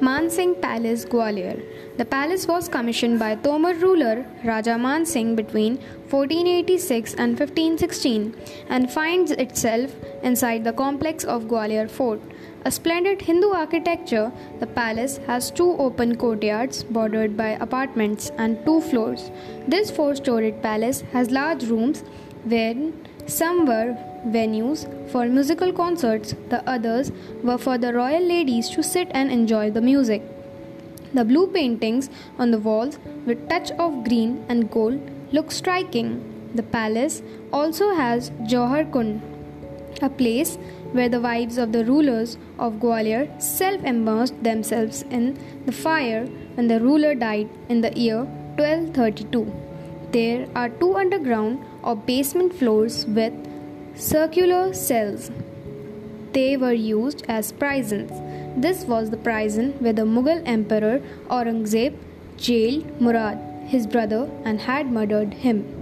Mansingh Palace, Gwalior. The palace was commissioned by Tomar ruler Raja Mansingh between 1486 and 1516 and finds itself inside the complex of Gwalior Fort. A splendid Hindu architecture, the palace has two open courtyards bordered by apartments and two floors. This four storied palace has large rooms where some were venues for musical concerts, the others were for the royal ladies to sit and enjoy the music. The blue paintings on the walls with touch of green and gold look striking. The palace also has Johar Kund, a place where the wives of the rulers of Gwalior self immersed themselves in the fire when the ruler died in the year 1232. There are two underground or basement floors with circular cells. They were used as prisons. This was the prison where the Mughal Emperor Aurangzeb jailed Murad, his brother, and had murdered him.